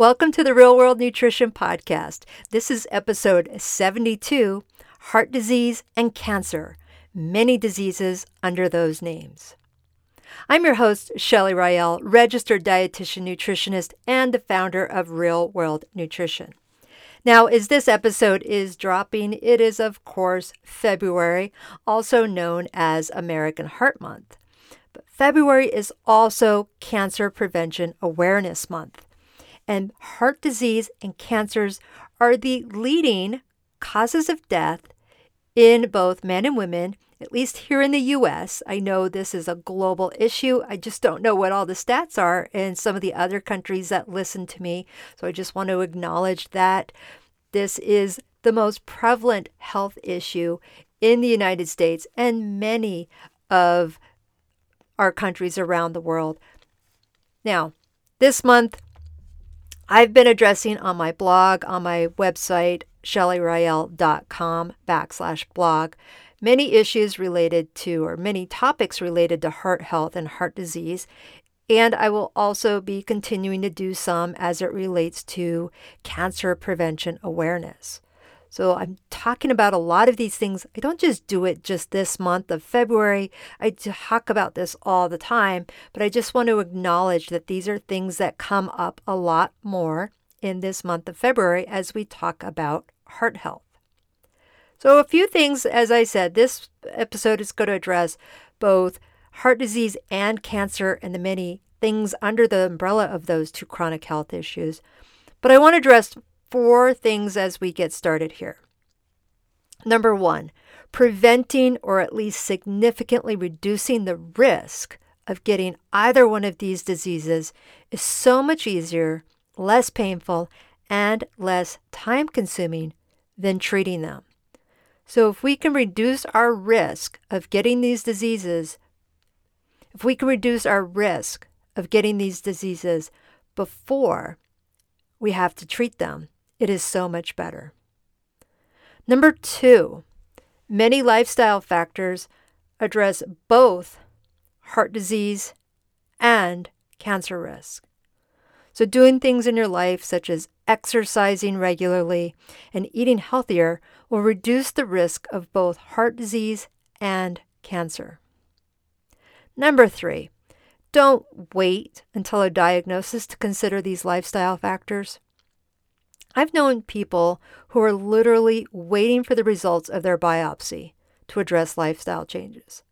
Welcome to the Real World Nutrition Podcast. This is episode 72 Heart Disease and Cancer, many diseases under those names. I'm your host, Shelly Rael, registered dietitian nutritionist and the founder of Real World Nutrition. Now, as this episode is dropping, it is, of course, February, also known as American Heart Month. But February is also Cancer Prevention Awareness Month and heart disease and cancers are the leading causes of death in both men and women, at least here in the US. I know this is a global issue. I just don't know what all the stats are in some of the other countries that listen to me. So I just want to acknowledge that this is the most prevalent health issue in the United States and many of our countries around the world. Now, this month, I've been addressing on my blog, on my website, shellyrael.com backslash blog, many issues related to, or many topics related to heart health and heart disease. And I will also be continuing to do some as it relates to cancer prevention awareness. So I'm talking about a lot of these things. I don't just do it just this month of February. I talk about this all the time, but I just want to acknowledge that these are things that come up a lot more in this month of February as we talk about heart health. So, a few things, as I said, this episode is going to address both heart disease and cancer and the many things under the umbrella of those two chronic health issues. But I want to address four things as we get started here. Number one, preventing or at least significantly reducing the risk of getting either one of these diseases is so much easier, less painful, and less time consuming than treating them. So, if we can reduce our risk of getting these diseases, if we can reduce our risk of getting these diseases before we have to treat them, it is so much better. Number two, many lifestyle factors address both heart disease and cancer risk. So, doing things in your life, such as exercising regularly and eating healthier, will reduce the risk of both heart disease and cancer. Number three, don't wait until a diagnosis to consider these lifestyle factors. I've known people who are literally waiting for the results of their biopsy to address lifestyle changes.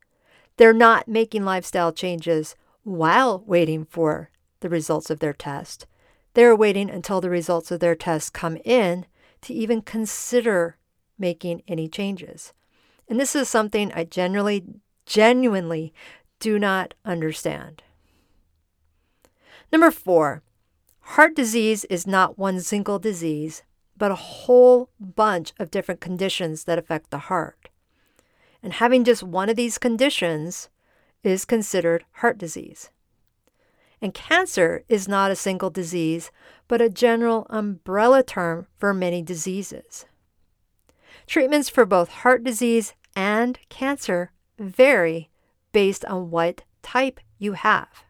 They're not making lifestyle changes while waiting for the results of their test. They're waiting until the results of their test come in to even consider making any changes. And this is something I generally, genuinely do not understand. Number four, Heart disease is not one single disease, but a whole bunch of different conditions that affect the heart. And having just one of these conditions is considered heart disease. And cancer is not a single disease, but a general umbrella term for many diseases. Treatments for both heart disease and cancer vary based on what type you have.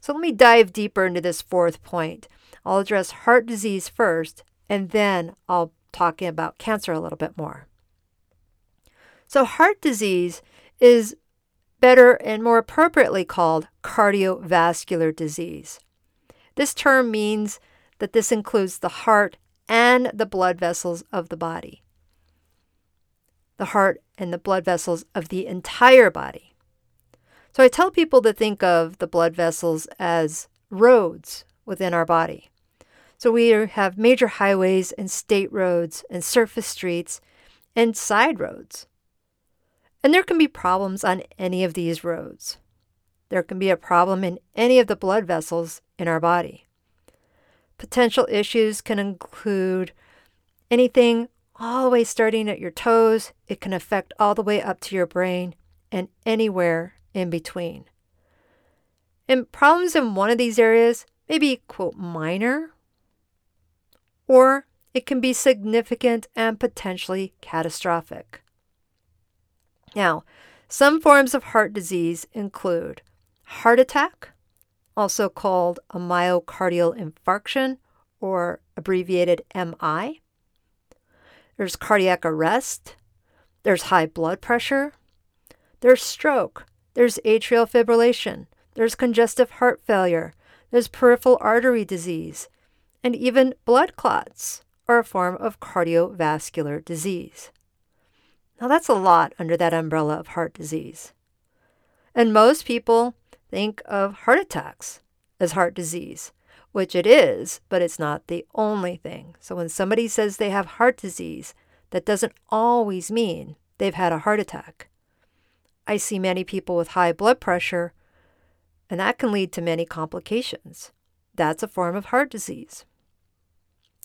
So let me dive deeper into this fourth point. I'll address heart disease first, and then I'll talk about cancer a little bit more. So, heart disease is better and more appropriately called cardiovascular disease. This term means that this includes the heart and the blood vessels of the body. The heart and the blood vessels of the entire body. So I tell people to think of the blood vessels as roads within our body. So we have major highways and state roads and surface streets and side roads. And there can be problems on any of these roads. There can be a problem in any of the blood vessels in our body. Potential issues can include anything all the way starting at your toes. It can affect all the way up to your brain and anywhere in between. And problems in one of these areas may be, quote, minor, or it can be significant and potentially catastrophic. Now, some forms of heart disease include heart attack, also called a myocardial infarction or abbreviated MI. There's cardiac arrest. There's high blood pressure. There's stroke. There's atrial fibrillation. There's congestive heart failure. There's peripheral artery disease. And even blood clots are a form of cardiovascular disease. Now, that's a lot under that umbrella of heart disease. And most people think of heart attacks as heart disease, which it is, but it's not the only thing. So when somebody says they have heart disease, that doesn't always mean they've had a heart attack. I see many people with high blood pressure, and that can lead to many complications. That's a form of heart disease.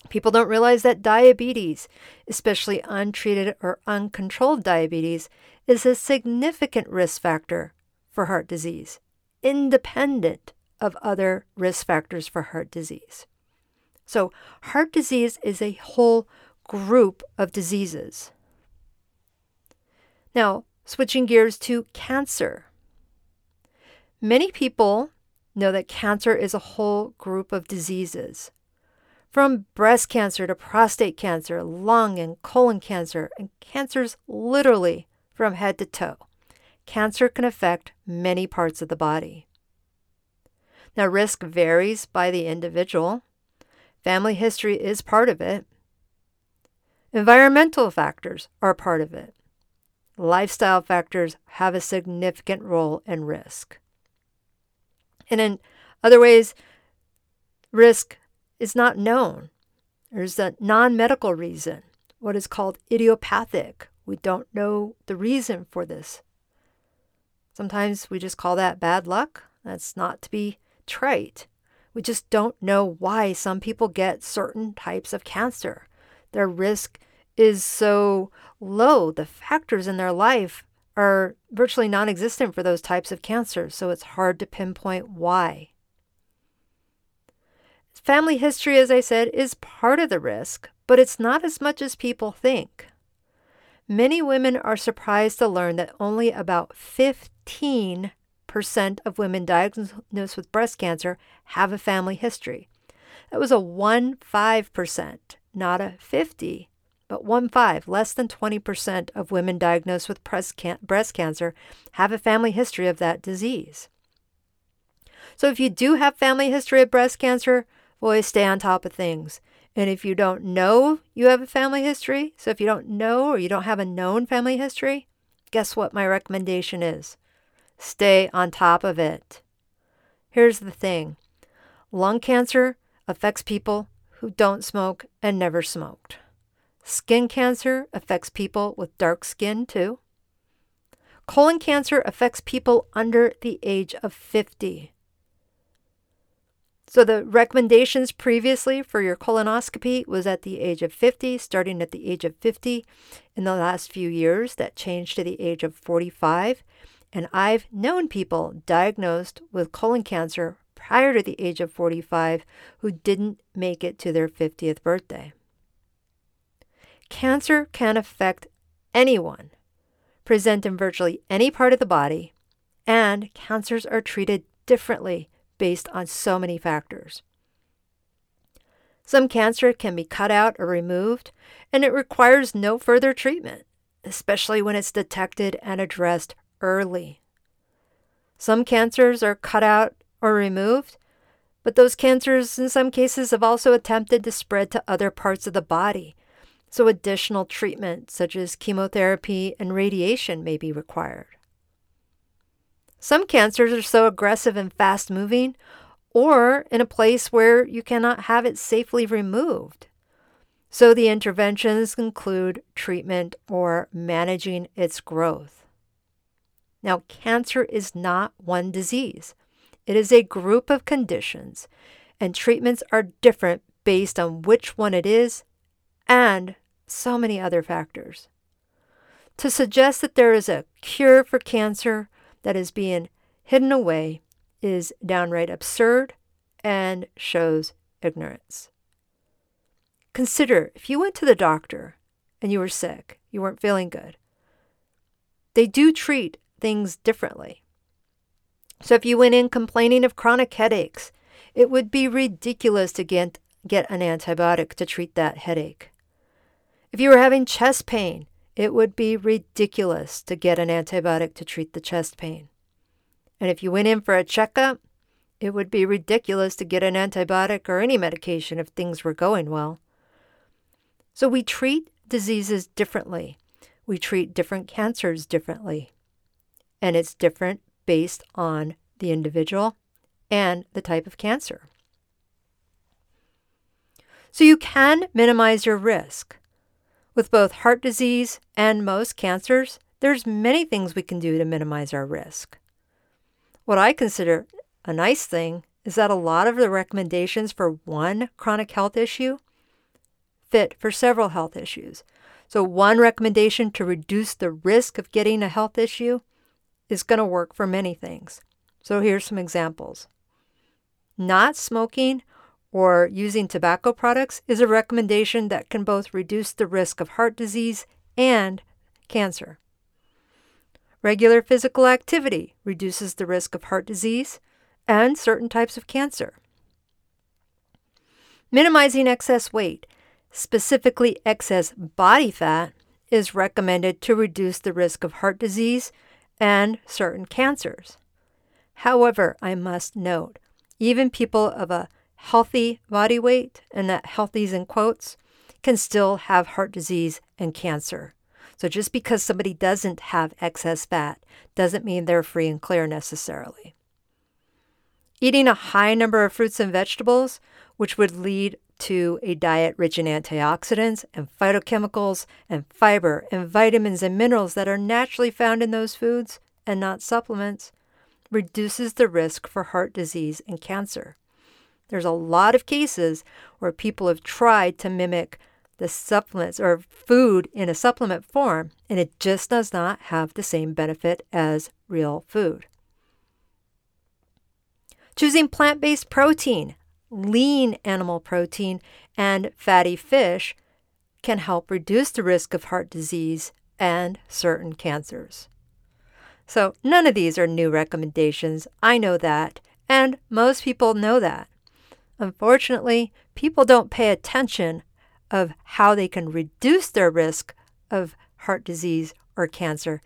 People don't realize that diabetes, especially untreated or uncontrolled diabetes, is a significant risk factor for heart disease, independent of other risk factors for heart disease. So, heart disease is a whole group of diseases. Now, switching gears to cancer. Many people know that cancer is a whole group of diseases. From breast cancer to prostate cancer, lung and colon cancer, and cancers literally from head to toe. Cancer can affect many parts of the body. Now, risk varies by the individual. Family history is part of it. Environmental factors are part of it. Lifestyle factors have a significant role in risk. And in other ways, risk is not known. There's a non medical reason, what is called idiopathic. We don't know the reason for this. Sometimes we just call that bad luck. That's not to be trite. We just don't know why some people get certain types of cancer. Their risk is so low. The factors in their life are virtually non existent for those types of cancer, so it's hard to pinpoint why. Family history, as I said, is part of the risk, but it's not as much as people think. Many women are surprised to learn that only about 15 percent of women diagnosed with breast cancer have a family history. That was a 1 5%, not a 50, but 1 5. Less than 20% of women diagnosed with breast cancer have a family history of that disease. So if you do have family history of breast cancer, always stay on top of things. And if you don't know you have a family history, so if you don't know or you don't have a known family history, guess what my recommendation is? Stay on top of it. Here's the thing lung cancer affects people who don't smoke and never smoked. Skin cancer affects people with dark skin, too. Colon cancer affects people under the age of 50. So, the recommendations previously for your colonoscopy was at the age of 50, starting at the age of 50. In the last few years, that changed to the age of 45. And I've known people diagnosed with colon cancer prior to the age of 45 who didn't make it to their 50th birthday. Cancer can affect anyone, present in virtually any part of the body, and cancers are treated differently based on so many factors. Some cancer can be cut out or removed, and it requires no further treatment, especially when it's detected and addressed early. Some cancers are cut out or removed, but those cancers, in some cases, have also attempted to spread to other parts of the body. So, additional treatment, such as chemotherapy and radiation, may be required. Some cancers are so aggressive and fast moving, or in a place where you cannot have it safely removed. So, the interventions include treatment or managing its growth. Now, cancer is not one disease, it is a group of conditions, and treatments are different based on which one it is and so many other factors. To suggest that there is a cure for cancer that is being hidden away is downright absurd and shows ignorance. Consider if you went to the doctor and you were sick, you weren't feeling good. They do treat things differently. So if you went in complaining of chronic headaches, it would be ridiculous to get an antibiotic to treat that headache. If you were having chest pain, it would be ridiculous to get an antibiotic to treat the chest pain. And if you went in for a checkup, it would be ridiculous to get an antibiotic or any medication if things were going well. So we treat diseases differently. We treat different cancers differently. And it's different based on the individual and the type of cancer. So you can minimize your risk. With both heart disease and most cancers, there's many things we can do to minimize our risk. What I consider a nice thing is that a lot of the recommendations for one chronic health issue fit for several health issues. So, one recommendation to reduce the risk of getting a health issue is going to work for many things. So, here's some examples. Not smoking or using tobacco products is a recommendation that can both reduce the risk of heart disease and cancer. Regular physical activity reduces the risk of heart disease and certain types of cancer. Minimizing excess weight, specifically excess body fat, is recommended to reduce the risk of heart disease and certain cancers. However, I must note, even people of a healthy body weight, and that healthy is in quotes, can still have heart disease and cancer. So just because somebody doesn't have excess fat doesn't mean they're free and clear necessarily. Eating a high number of fruits and vegetables, which would lead to a diet rich in antioxidants and phytochemicals and fiber and vitamins and minerals that are naturally found in those foods and not supplements, reduces the risk for heart disease and cancer. There's a lot of cases where people have tried to mimic the supplements or food in a supplement form, and it just does not have the same benefit as real food. Choosing plant based protein, lean animal protein, and fatty fish can help reduce the risk of heart disease and certain cancers. So, none of these are new recommendations. I know that, and most people know that. Unfortunately, people don't pay attention of how they can reduce their risk of heart disease or cancer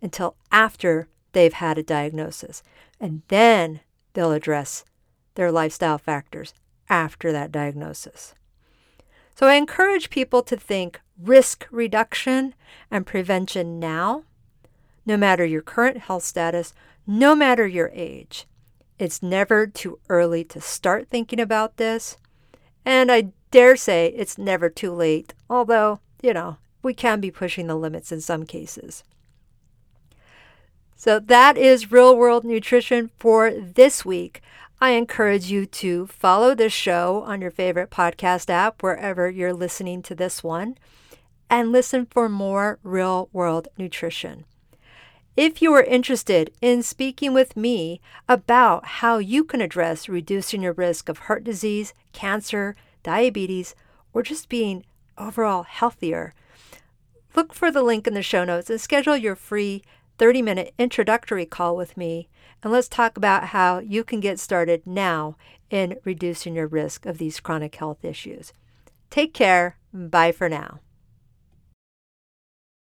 until after they've had a diagnosis. And then they'll address their lifestyle factors after that diagnosis. So I encourage people to think risk reduction and prevention now, no matter your current health status, no matter your age. It's never too early to start thinking about this. And I dare say it's never too late, although, you know, we can be pushing the limits in some cases. So that is real world nutrition for this week. I encourage you to follow this show on your favorite podcast app, wherever you're listening to this one, and listen for more real world nutrition. If you are interested in speaking with me about how you can address reducing your risk of heart disease, cancer, diabetes, or just being overall healthier, look for the link in the show notes and schedule your free 30 minute introductory call with me. And let's talk about how you can get started now in reducing your risk of these chronic health issues. Take care. Bye for now.